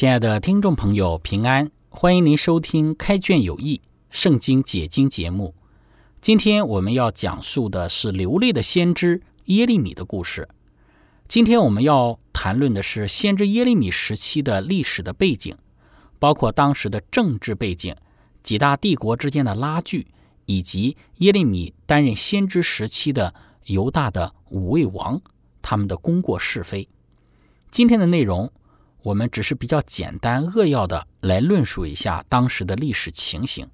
亲爱的听众朋友，平安！欢迎您收听《开卷有益·圣经解经》节目。今天我们要讲述的是流泪的先知耶利米的故事。今天我们要谈论的是先知耶利米时期的历史的背景，包括当时的政治背景、几大帝国之间的拉锯，以及耶利米担任先知时期的犹大的五位王他们的功过是非。今天的内容。我们只是比较简单扼要的来论述一下当时的历史情形。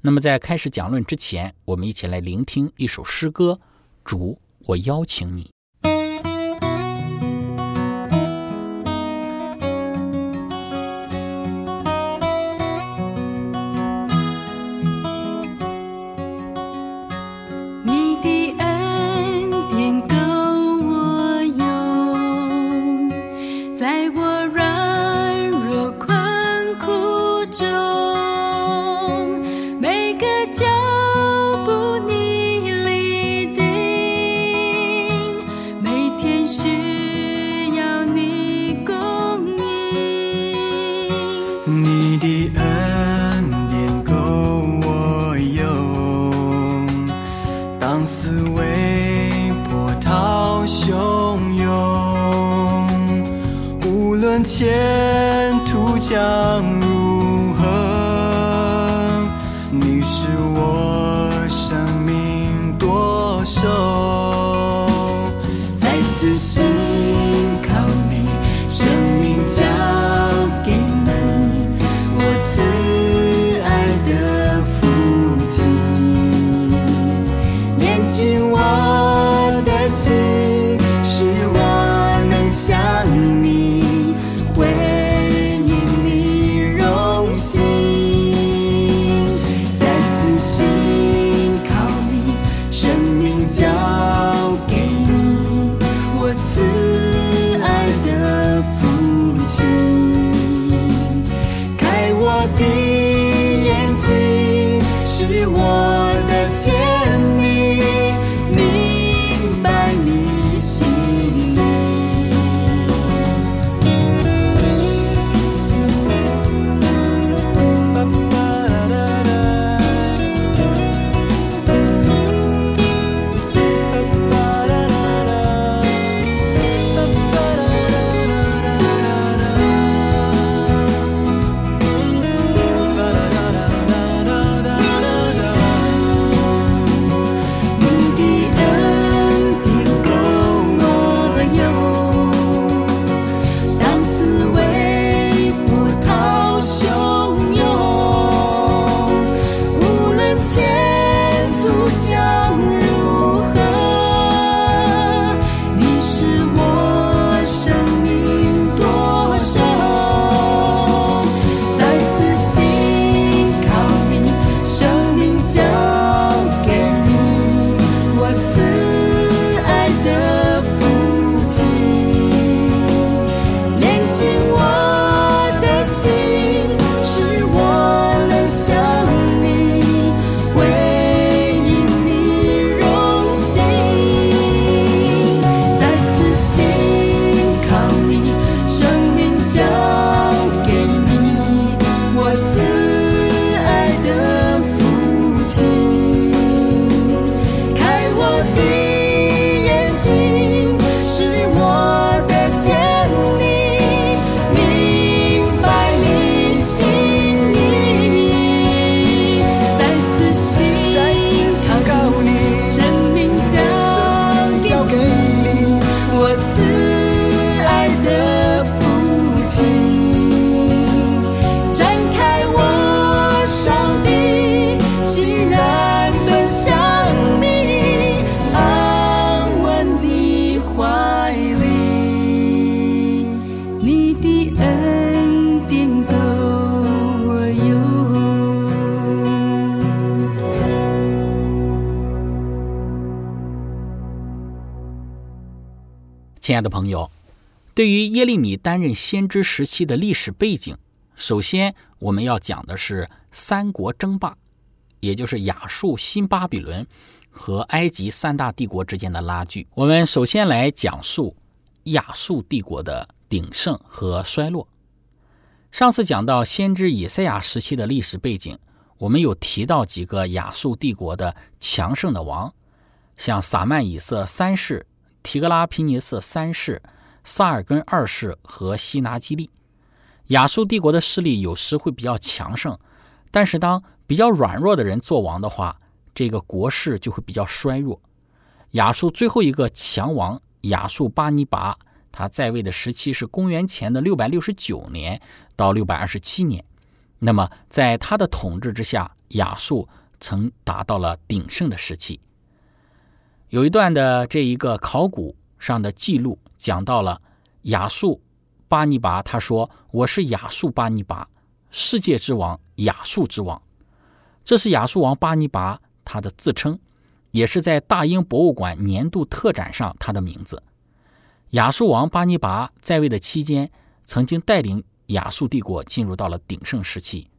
那么在开始讲论之前，我们一起来聆听一首诗歌。主，我邀请你。再亲爱的朋友，对于耶利米担任先知时期的历史背景，首先我们要讲的是三国争霸，也就是亚述、新巴比伦和埃及三大帝国之间的拉锯。我们首先来讲述亚述帝国的鼎盛和衰落。上次讲到先知以赛亚时期的历史背景，我们有提到几个亚述帝国的强盛的王，像撒曼以色三世。提格拉皮尼瑟三世、萨尔根二世和西拿基利，亚述帝国的势力有时会比较强盛，但是当比较软弱的人做王的话，这个国势就会比较衰弱。亚述最后一个强王亚述巴尼拔，他在位的时期是公元前的六百六十九年到六百二十七年。那么在他的统治之下，亚述曾达到了鼎盛的时期。有一段的这一个考古上的记录讲到了亚述巴尼拔，他说：“我是亚述巴尼拔，世界之王，亚述之王。”这是亚述王巴尼拔他的自称，也是在大英博物馆年度特展上他的名字。亚述王巴尼拔在位的期间，曾经带领亚述帝国进入到了鼎盛时期，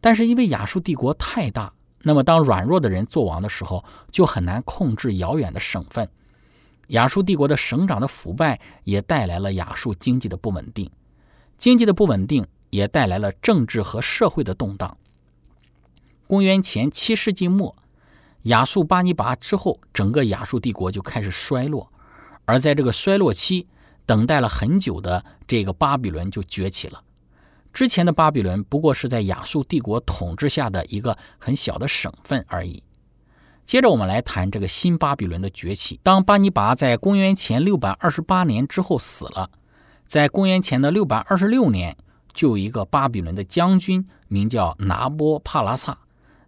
但是因为亚述帝国太大。那么，当软弱的人做王的时候，就很难控制遥远的省份。亚述帝国的省长的腐败也带来了亚述经济的不稳定，经济的不稳定也带来了政治和社会的动荡。公元前七世纪末，亚述巴尼拔之后，整个亚述帝国就开始衰落，而在这个衰落期，等待了很久的这个巴比伦就崛起了。之前的巴比伦不过是在亚述帝国统治下的一个很小的省份而已。接着，我们来谈这个新巴比伦的崛起。当巴尼拔在公元前六百二十八年之后死了，在公元前的六百二十六年，就有一个巴比伦的将军名叫拿波帕拉萨，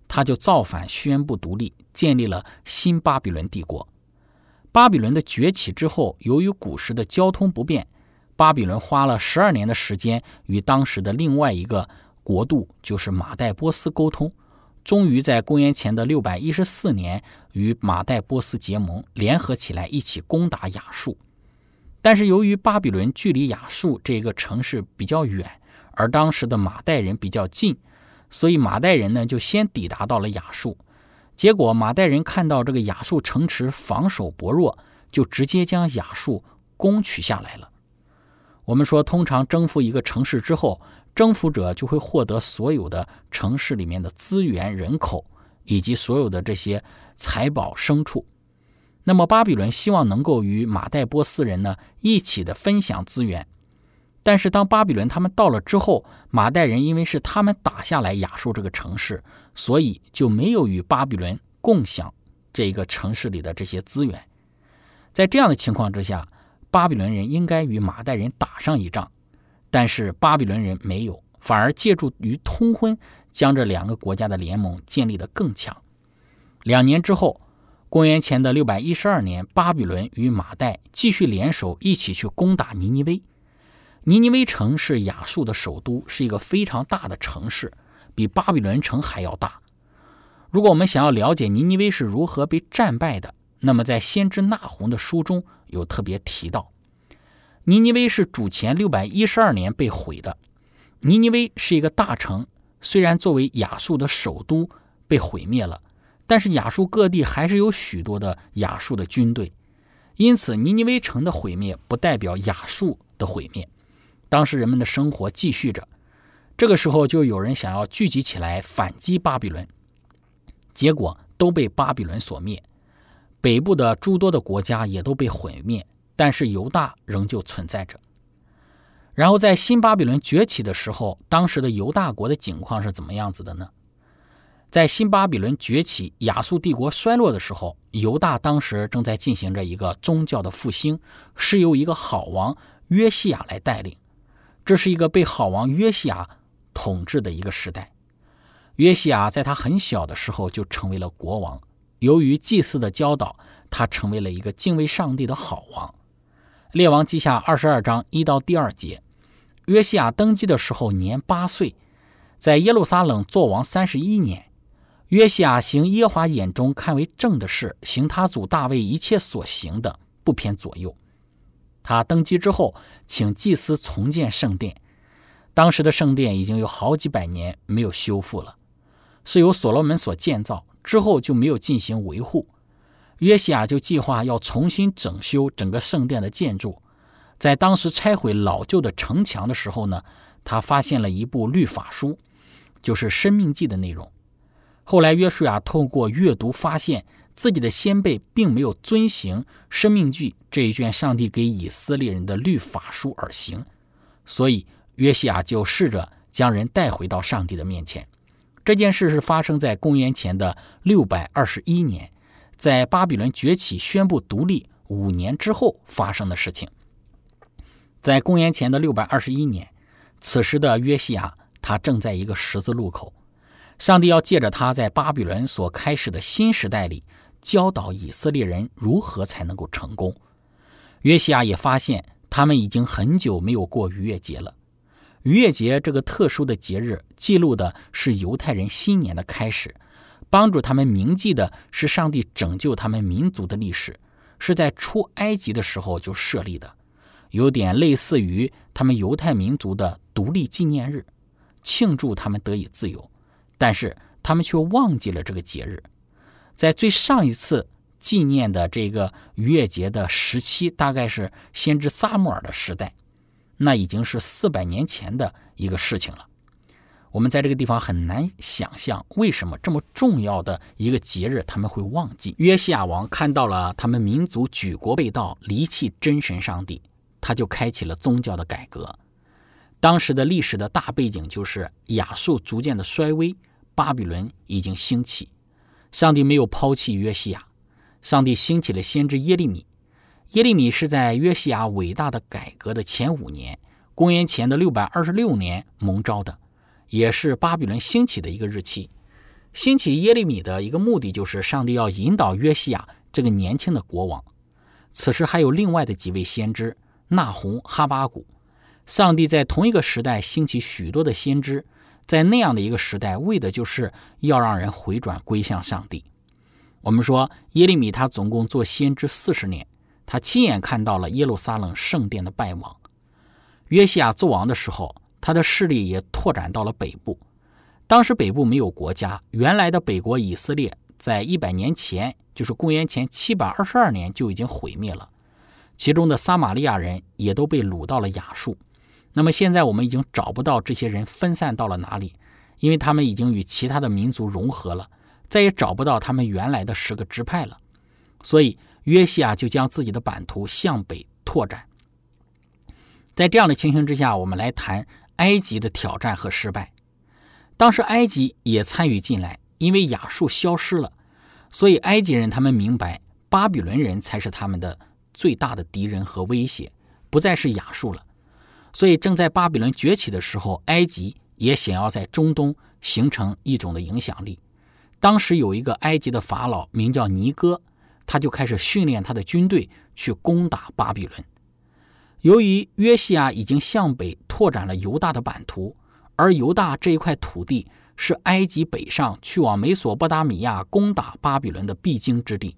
他就造反宣布独立，建立了新巴比伦帝国。巴比伦的崛起之后，由于古时的交通不便。巴比伦花了十二年的时间与当时的另外一个国度，就是马代波斯沟通，终于在公元前的六百一十四年与马代波斯结盟，联合起来一起攻打亚述。但是由于巴比伦距离亚述这个城市比较远，而当时的马代人比较近，所以马代人呢就先抵达到了亚述。结果马代人看到这个亚述城池防守薄弱，就直接将亚述攻取下来了。我们说，通常征服一个城市之后，征服者就会获得所有的城市里面的资源、人口以及所有的这些财宝、牲畜。那么，巴比伦希望能够与马代波斯人呢一起的分享资源。但是，当巴比伦他们到了之后，马代人因为是他们打下来亚述这个城市，所以就没有与巴比伦共享这一个城市里的这些资源。在这样的情况之下，巴比伦人应该与马代人打上一仗，但是巴比伦人没有，反而借助于通婚，将这两个国家的联盟建立得更强。两年之后，公元前的六百一十二年，巴比伦与马代继续联手，一起去攻打尼尼微。尼尼微城是亚述的首都，是一个非常大的城市，比巴比伦城还要大。如果我们想要了解尼尼微是如何被战败的，那么在先知纳洪的书中。有特别提到，尼尼微是主前六百一十二年被毁的。尼尼微是一个大城，虽然作为亚述的首都被毁灭了，但是亚述各地还是有许多的亚述的军队，因此尼尼微城的毁灭不代表亚述的毁灭。当时人们的生活继续着，这个时候就有人想要聚集起来反击巴比伦，结果都被巴比伦所灭。北部的诸多的国家也都被毁灭，但是犹大仍旧存在着。然后在新巴比伦崛起的时候，当时的犹大国的景况是怎么样子的呢？在新巴比伦崛起、亚述帝国衰落的时候，犹大当时正在进行着一个宗教的复兴，是由一个好王约西亚来带领。这是一个被好王约西亚统治的一个时代。约西亚在他很小的时候就成为了国王，由于祭祀的教导，他成为了一个敬畏上帝的好王。列王记下二十二章一到第二节，约西亚登基的时候年八岁，在耶路撒冷做王三十一年。约西亚行耶华眼中看为正的事，行他祖大卫一切所行的，不偏左右。他登基之后，请祭司重建圣殿。当时的圣殿已经有好几百年没有修复了，是由所罗门所建造，之后就没有进行维护。约西亚就计划要重新整修整个圣殿的建筑。在当时拆毁老旧的城墙的时候呢，他发现了一部律法书，就是《生命记》的内容。后来，约书亚透过阅读，发现自己的先辈并没有遵行《生命记》这一卷上帝给以色列人的律法书而行，所以约西亚就试着将人带回到上帝的面前。这件事是发生在公元前的六百二十一年，在巴比伦崛起、宣布独立五年之后发生的事情。在公元前的六百二十一年，此时的约西亚他正在一个十字路口。上帝要借着他在巴比伦所开始的新时代里，教导以色列人如何才能够成功。约西亚也发现，他们已经很久没有过逾越节了。逾越节这个特殊的节日，记录的是犹太人新年的开始，帮助他们铭记的是上帝拯救他们民族的历史，是在出埃及的时候就设立的，有点类似于他们犹太民族的独立纪念日，庆祝他们得以自由。但是他们却忘记了这个节日，在最上一次纪念的这个逾越节的时期，大概是先知撒母耳的时代，那已经是四百年前的一个事情了。我们在这个地方很难想象，为什么这么重要的一个节日他们会忘记。约西亚王看到了他们民族举国被盗，离弃真神上帝，他就开启了宗教的改革。当时的历史的大背景就是亚述逐渐的衰微。巴比伦已经兴起，上帝没有抛弃约西亚，上帝兴起了先知耶利米。耶利米是在约西亚伟大的改革的前五年，公元前的六百二十六年蒙召的，也是巴比伦兴起的一个日期。兴起耶利米的一个目的就是上帝要引导约西亚这个年轻的国王。此时还有另外的几位先知纳洪、哈巴谷。上帝在同一个时代兴起许多的先知。在那样的一个时代，为的就是要让人回转归向上帝。我们说耶利米他总共做先知四十年，他亲眼看到了耶路撒冷圣殿的败亡。约西亚做王的时候，他的势力也拓展到了北部。当时北部没有国家，原来的北国以色列在一百年前，就是公元前七百二十二年就已经毁灭了，其中的撒玛利亚人也都被掳到了亚述。那么现在我们已经找不到这些人分散到了哪里，因为他们已经与其他的民族融合了，再也找不到他们原来的十个支派了。所以约西亚就将自己的版图向北拓展。在这样的情形之下，我们来谈埃及的挑战和失败。当时埃及也参与进来，因为亚述消失了，所以埃及人他们明白巴比伦人才是他们的最大的敌人和威胁，不再是亚述了。所以，正在巴比伦崛起的时候，埃及也想要在中东形成一种的影响力。当时有一个埃及的法老名叫尼哥，他就开始训练他的军队去攻打巴比伦。由于约西亚已经向北拓展了犹大的版图，而犹大这一块土地是埃及北上去往美索不达米亚攻打巴比伦的必经之地，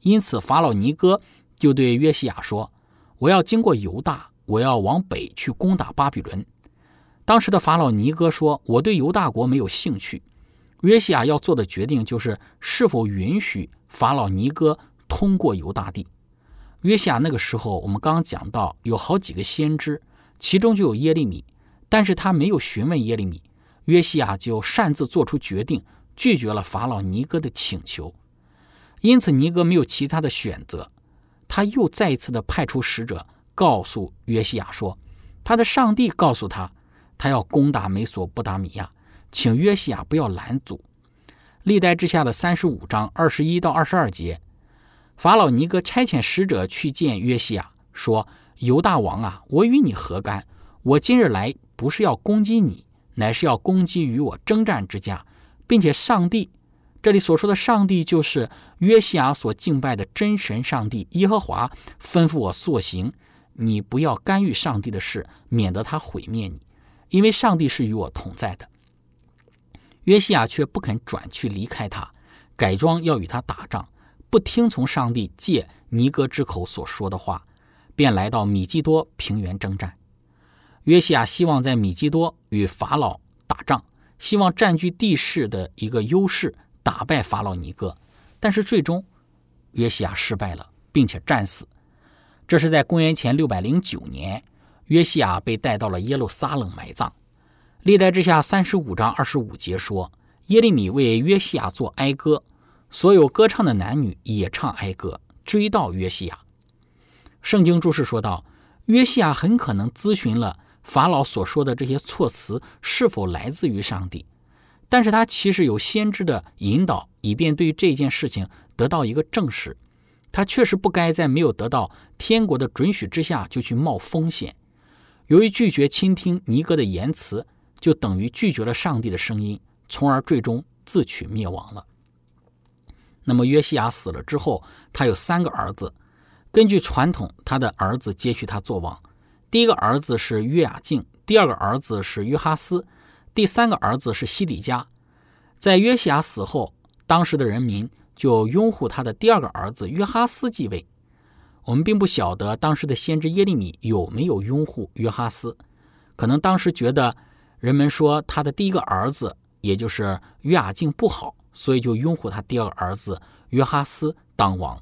因此法老尼哥就对约西亚说：“我要经过犹大。”我要往北去攻打巴比伦。当时的法老尼哥说：“我对犹大国没有兴趣。”约西亚要做的决定就是是否允许法老尼哥通过犹大地。约西亚那个时候，我们刚刚讲到有好几个先知，其中就有耶利米，但是他没有询问耶利米，约西亚就擅自做出决定，拒绝了法老尼哥的请求。因此，尼哥没有其他的选择，他又再一次的派出使者。告诉约西亚说，他的上帝告诉他，他要攻打美索不达米亚，请约西亚不要拦阻。历代之下的三十五章二十一到二十二节，法老尼哥差遣使者去见约西亚，说：“犹大王啊，我与你何干？我今日来不是要攻击你，乃是要攻击与我征战之家，并且上帝。”这里所说的上帝，就是约西亚所敬拜的真神上帝耶和华，吩咐我所行。你不要干预上帝的事，免得他毁灭你，因为上帝是与我同在的。约西亚却不肯转去离开他，改装要与他打仗，不听从上帝借尼哥之口所说的话，便来到米基多平原征战。约西亚希望在米基多与法老打仗，希望占据地势的一个优势。打败法老尼哥，但是最终约西亚失败了，并且战死。这是在公元前六百零九年，约西亚被带到了耶路撒冷埋葬。历代之下三十五章二十五节说，耶利米为约西亚做哀歌，所有歌唱的男女也唱哀歌，追悼约西亚。圣经注释说道，约西亚很可能咨询了法老所说的这些措辞是否来自于上帝。但是他其实有先知的引导，以便对这件事情得到一个证实。他确实不该在没有得到天国的准许之下就去冒风险。由于拒绝倾听尼哥的言辞，就等于拒绝了上帝的声音，从而最终自取灭亡了。那么约西亚死了之后，他有三个儿子。根据传统，他的儿子接续他做王。第一个儿子是约雅敬，第二个儿子是约哈斯。第三个儿子是西底家，在约西亚死后，当时的人民就拥护他的第二个儿子约哈斯继位。我们并不晓得当时的先知耶利米有没有拥护约哈斯，可能当时觉得人们说他的第一个儿子，也就是约雅敬不好，所以就拥护他第二个儿子约哈斯当王。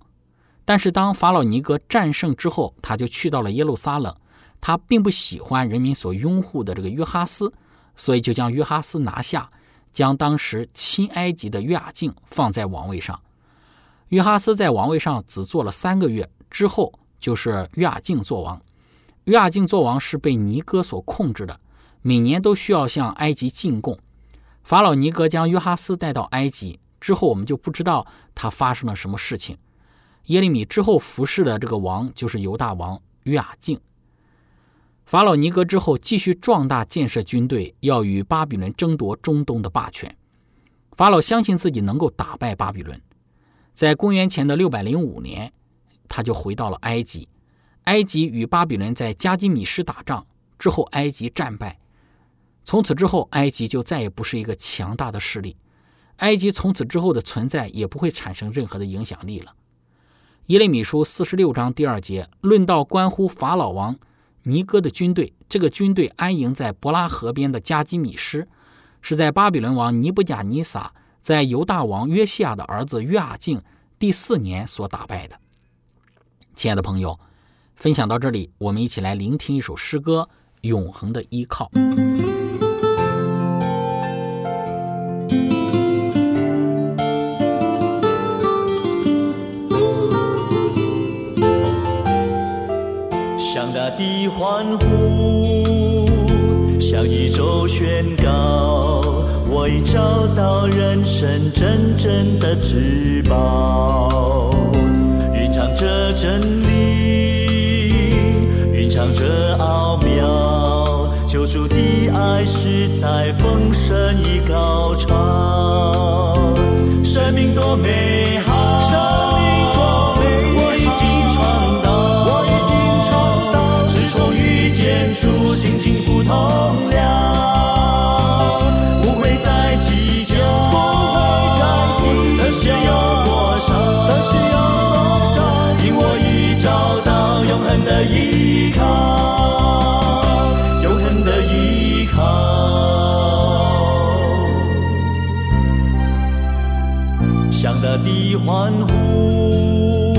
但是当法老尼哥战胜之后，他就去到了耶路撒冷，他并不喜欢人民所拥护的这个约哈斯。所以就将约哈斯拿下，将当时亲埃及的约雅敬放在王位上。约哈斯在王位上只做了三个月，之后就是约雅敬做王。约雅敬做王是被尼哥所控制的，每年都需要向埃及进贡。法老尼格将约哈斯带到埃及之后，我们就不知道他发生了什么事情。耶利米之后服侍的这个王就是犹大王约雅敬。法老尼格之后，继续壮大建设军队，要与巴比伦争夺中东的霸权。法老相信自己能够打败巴比伦。在公元前的六百零五年，他就回到了埃及。埃及与巴比伦在加基米什打仗之后，埃及战败。从此之后，埃及就再也不是一个强大的势力。埃及从此之后的存在也不会产生任何的影响力了。耶利米书四十六章第二节论到关乎法老王。尼哥的军队，这个军队安营在伯拉河边的加基米施，是在巴比伦王尼布甲尼撒在犹大王约西亚的儿子约雅敬第四年所打败的。亲爱的朋友，分享到这里，我们一起来聆听一首诗歌《永恒的依靠》。的欢呼，向宇宙宣告，我已找到人生真正的至宝。蕴藏着真理，蕴藏着奥妙，救主的爱是在丰盛与高潮，生命多美同了，不会再计较，的需要多少，的需要多少，因我已找到永恒的依靠，永恒的依靠，向大地欢呼，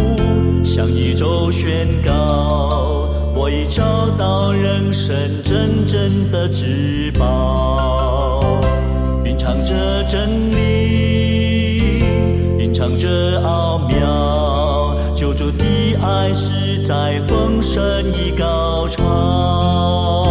向宇宙宣告。我已找到人生真正的至宝，蕴藏着真理，蕴藏着奥妙，救主的爱是在丰盛与高潮，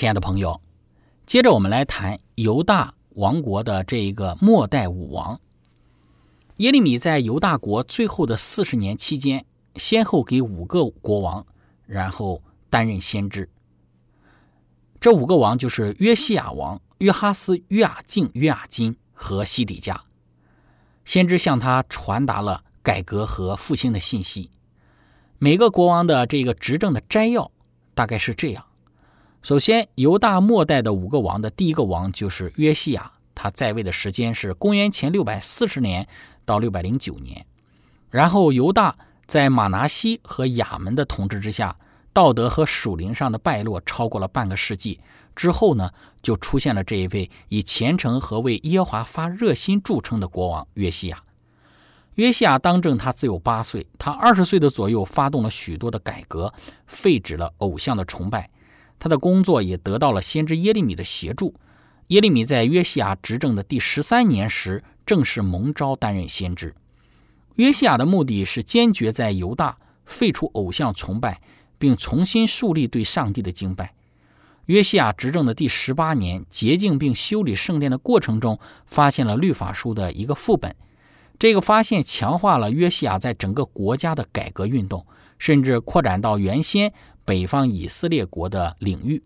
亲爱的朋友，接着我们来谈犹大王国的这一个末代武王耶利米。在犹大国最后的四十年期间，先后给五个国王，然后担任先知。这五个王就是约西亚王、约哈斯、约雅敬、约雅金和西底家。先知向他传达了改革和复兴的信息。每个国王的这个执政的摘要大概是这样。首先，犹大末代的五个王的第一个王就是约西亚，他在位的时间是公元前六百四十年到六百零九年。然后，犹大在马拿西和亚门的统治之下，道德和属灵上的败落超过了半个世纪。之后呢，就出现了这一位以虔诚和为耶华发热心著称的国王约西亚。约西亚当政，他只有八岁，他二十岁的左右发动了许多的改革，废止了偶像的崇拜。他的工作也得到了先知耶利米的协助。耶利米在约西亚执政的第十三年时，正式蒙召担任先知。约西亚的目的是坚决在犹大废除偶像崇拜，并重新树立对上帝的敬拜。约西亚执政的第十八年，洁净并修理圣殿的过程中，发现了律法书的一个副本。这个发现强化了约西亚在整个国家的改革运动，甚至扩展到原先。北方以色列国的领域，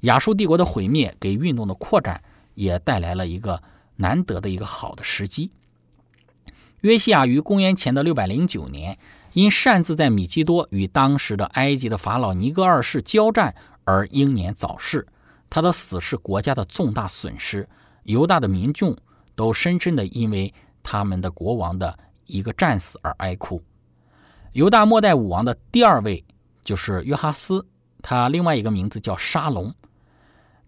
亚述帝国的毁灭给运动的扩展也带来了一个难得的一个好的时机。约西亚于公元前的六百零九年，因擅自在米基多与当时的埃及的法老尼哥二世交战而英年早逝。他的死是国家的重大损失，犹大的民众都深深的因为他们的国王的一个战死而哀哭。犹大末代武王的第二位。就是约哈斯，他另外一个名字叫沙龙。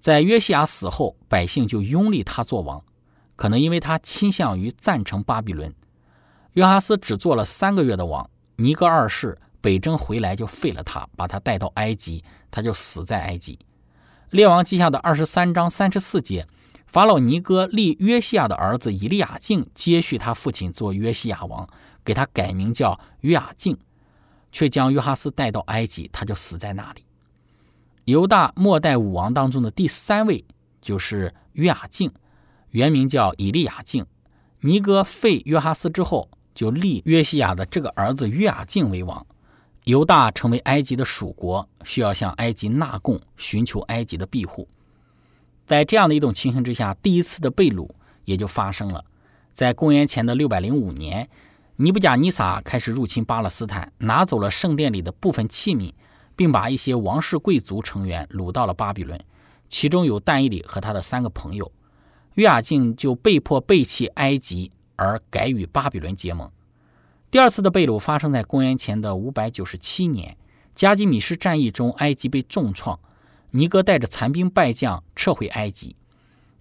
在约西亚死后，百姓就拥立他做王，可能因为他倾向于赞成巴比伦。约哈斯只做了三个月的王，尼哥二世北征回来就废了他，把他带到埃及，他就死在埃及。列王记下的二十三章三十四节，法老尼哥立约西亚的儿子以利亚敬接续他父亲做约西亚王，给他改名叫约雅敬。却将约哈斯带到埃及，他就死在那里。犹大末代武王当中的第三位就是约雅敬，原名叫以利亚敬。尼哥废约哈斯之后，就立约西亚的这个儿子约雅敬为王。犹大成为埃及的属国，需要向埃及纳贡，寻求埃及的庇护。在这样的一种情形之下，第一次的被掳也就发生了，在公元前的六百零五年。尼布甲尼撒开始入侵巴勒斯坦，拿走了圣殿里的部分器皿，并把一些王室贵族成员掳到了巴比伦，其中有但以里和他的三个朋友。约雅敬就被迫背弃埃及，而改与巴比伦结盟。第二次的被掳发生在公元前的五百九十七年，加基米什战役中，埃及被重创，尼哥带着残兵败将撤回埃及。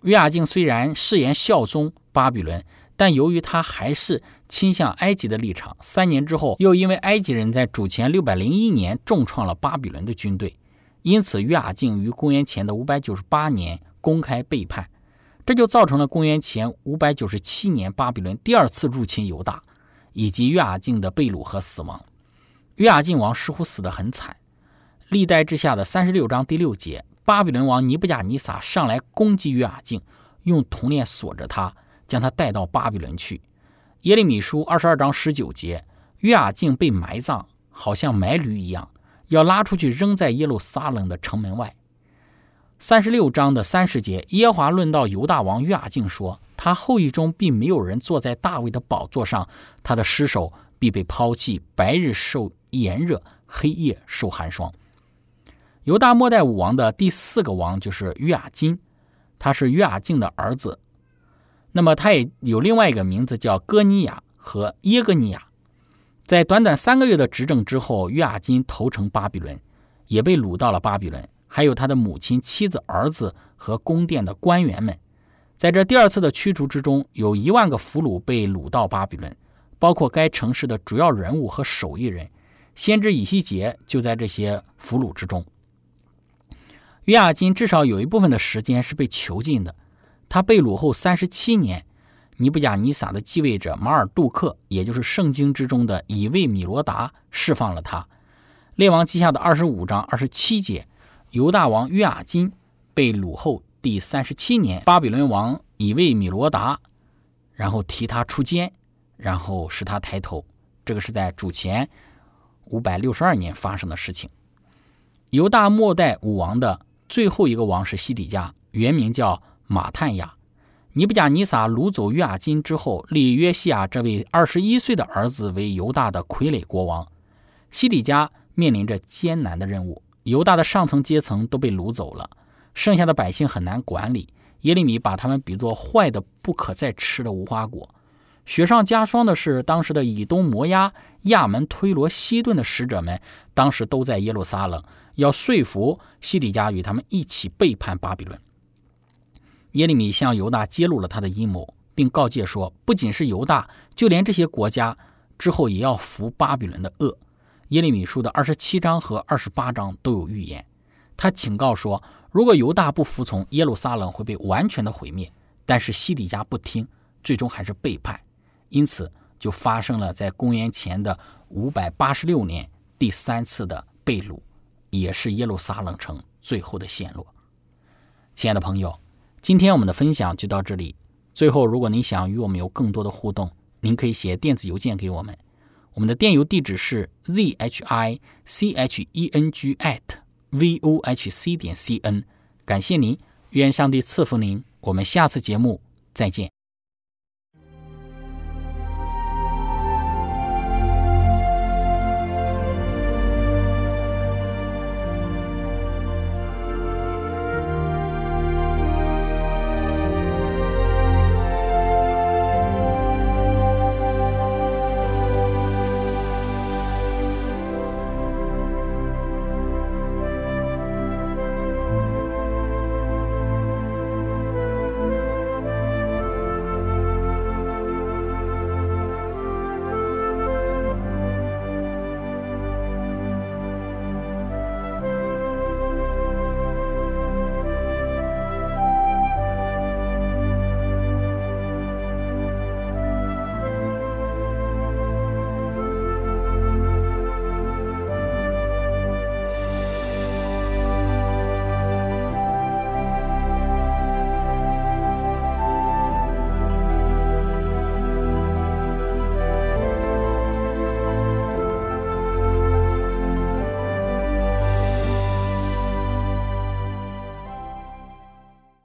约雅敬虽然誓言效忠巴比伦。但由于他还是倾向埃及的立场，三年之后又因为埃及人在主前六百零一年重创了巴比伦的军队，因此约雅敬于公元前的五百九十八年公开背叛，这就造成了公元前五百九十七年巴比伦第二次入侵犹大，以及约雅敬的被掳和死亡。约雅敬王似乎死得很惨。历代之下的三十六章第六节，巴比伦王尼布甲尼撒上来攻击约雅敬，用铜链锁着他。将他带到巴比伦去。耶利米书二十二章十九节，约雅敬被埋葬，好像埋驴一样，要拉出去扔在耶路撒冷的城门外。三十六章的三十节，耶华论到犹大王约雅敬说，他后裔中并没有人坐在大卫的宝座上，他的尸首必被抛弃，白日受炎热，黑夜受寒霜。犹大末代武王的第四个王就是约雅金，他是约雅敬的儿子。那么他也有另外一个名字叫哥尼亚和耶哥尼亚。在短短三个月的执政之后，约雅金投诚巴比伦，也被掳到了巴比伦。还有他的母亲、妻子、儿子和宫殿的官员们，在这第二次的驱逐之中，有一万个俘虏被掳到巴比伦，包括该城市的主要人物和手艺人。先知以西结就在这些俘虏之中。约雅金至少有一部分的时间是被囚禁的。他被掳后三十七年，尼布甲尼撒的继位者马尔杜克，也就是圣经之中的以卫米罗达，释放了他。列王记下的二十五章二十七节。犹大王约雅金被掳后第三十七年，巴比伦王以为米罗达，然后提他出监，然后使他抬头。这个是在主前五百六十二年发生的事情。犹大末代武王的最后一个王是西底家，原名叫马探亚。尼布甲尼撒掳走约雅金之后，立约西亚这位二十一岁的儿子为犹大的傀儡国王。西底家面临着艰难的任务。犹大的上层阶层都被掳走了，剩下的百姓很难管理。耶利米把他们比作坏的不可再吃的无花果。雪上加霜的是，当时的以东摩押、亚门推罗、西顿的使者们，当时都在耶路撒冷，要说服西底家与他们一起背叛巴比伦。耶利米向犹大揭露了他的阴谋，并告诫说，不仅是犹大，就连这些国家之后也要服巴比伦的恶。耶利米书的二十七章和二十八章都有预言，他警告说，如果犹大不服从，耶路撒冷会被完全的毁灭。但是西底家不听，最终还是背叛，因此就发生了在公元前的五百八十六年第三次的被掳，也是耶路撒冷城最后的陷落。亲爱的朋友，今天我们的分享就到这里。最后，如果您想与我们有更多的互动，您可以写电子邮件给我们。我们的电邮地址是 z h i c h e n g at v o h c 点 c n，感谢您，愿上帝赐福您，我们下次节目再见。